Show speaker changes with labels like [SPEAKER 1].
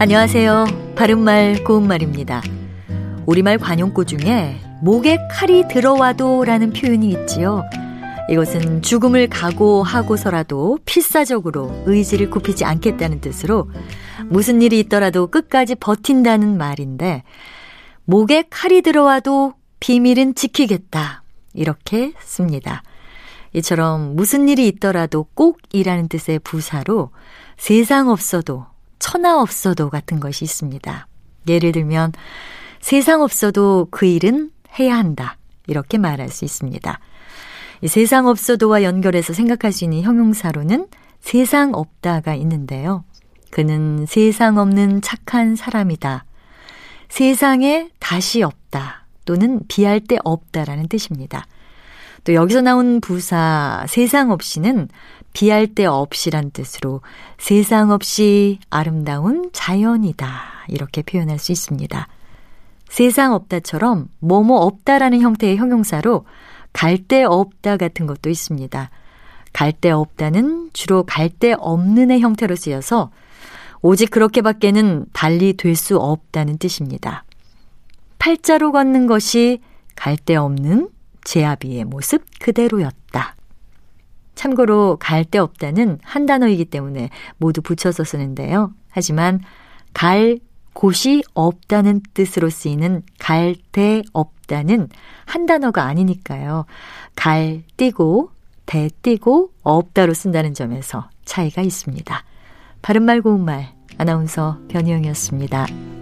[SPEAKER 1] 안녕하세요. 바른말 고운말입니다. 우리말 관용구 중에 목에 칼이 들어와도 라는 표현이 있지요. 이것은 죽음을 각오하고서라도 필사적으로 의지를 굽히지 않겠다는 뜻으로 무슨 일이 있더라도 끝까지 버틴다는 말인데 목에 칼이 들어와도 비밀은 지키겠다. 이렇게 씁니다. 이처럼 무슨 일이 있더라도 꼭이라는 뜻의 부사로 세상 없어도 천하 없어도 같은 것이 있습니다. 예를 들면 세상 없어도 그 일은 해야 한다. 이렇게 말할 수 있습니다. 세상 없어도와 연결해서 생각할 수 있는 형용사로는 세상 없다가 있는데요. 그는 세상 없는 착한 사람이다. 세상에 다시 없다. 또는 비할 데 없다라는 뜻입니다. 또 여기서 나온 부사 세상 없이는 비할 데 없이란 뜻으로 세상 없이 아름다운 자연이다. 이렇게 표현할 수 있습니다. 세상 없다처럼 뭐뭐 없다라는 형태의 형용사로 갈 데 없다 같은 것도 있습니다. 갈 데 없다는 주로 갈 데 없는의 형태로 쓰여서 오직 그렇게밖에는 달리 될 수 없다는 뜻입니다. 팔자로 걷는 것이 갈 데 없는 제아비의 모습 그대로였다. 참고로 갈 데 없다는 한 단어이기 때문에 모두 붙여서 쓰는데요. 하지만 갈 곳이 없다는 뜻으로 쓰이는 갈 데 없다는 한 단어가 아니니까요. 갈 띄고 대 띄고 없다로 쓴다는 점에서 차이가 있습니다. 바른말 고운말 아나운서 변희영이었습니다.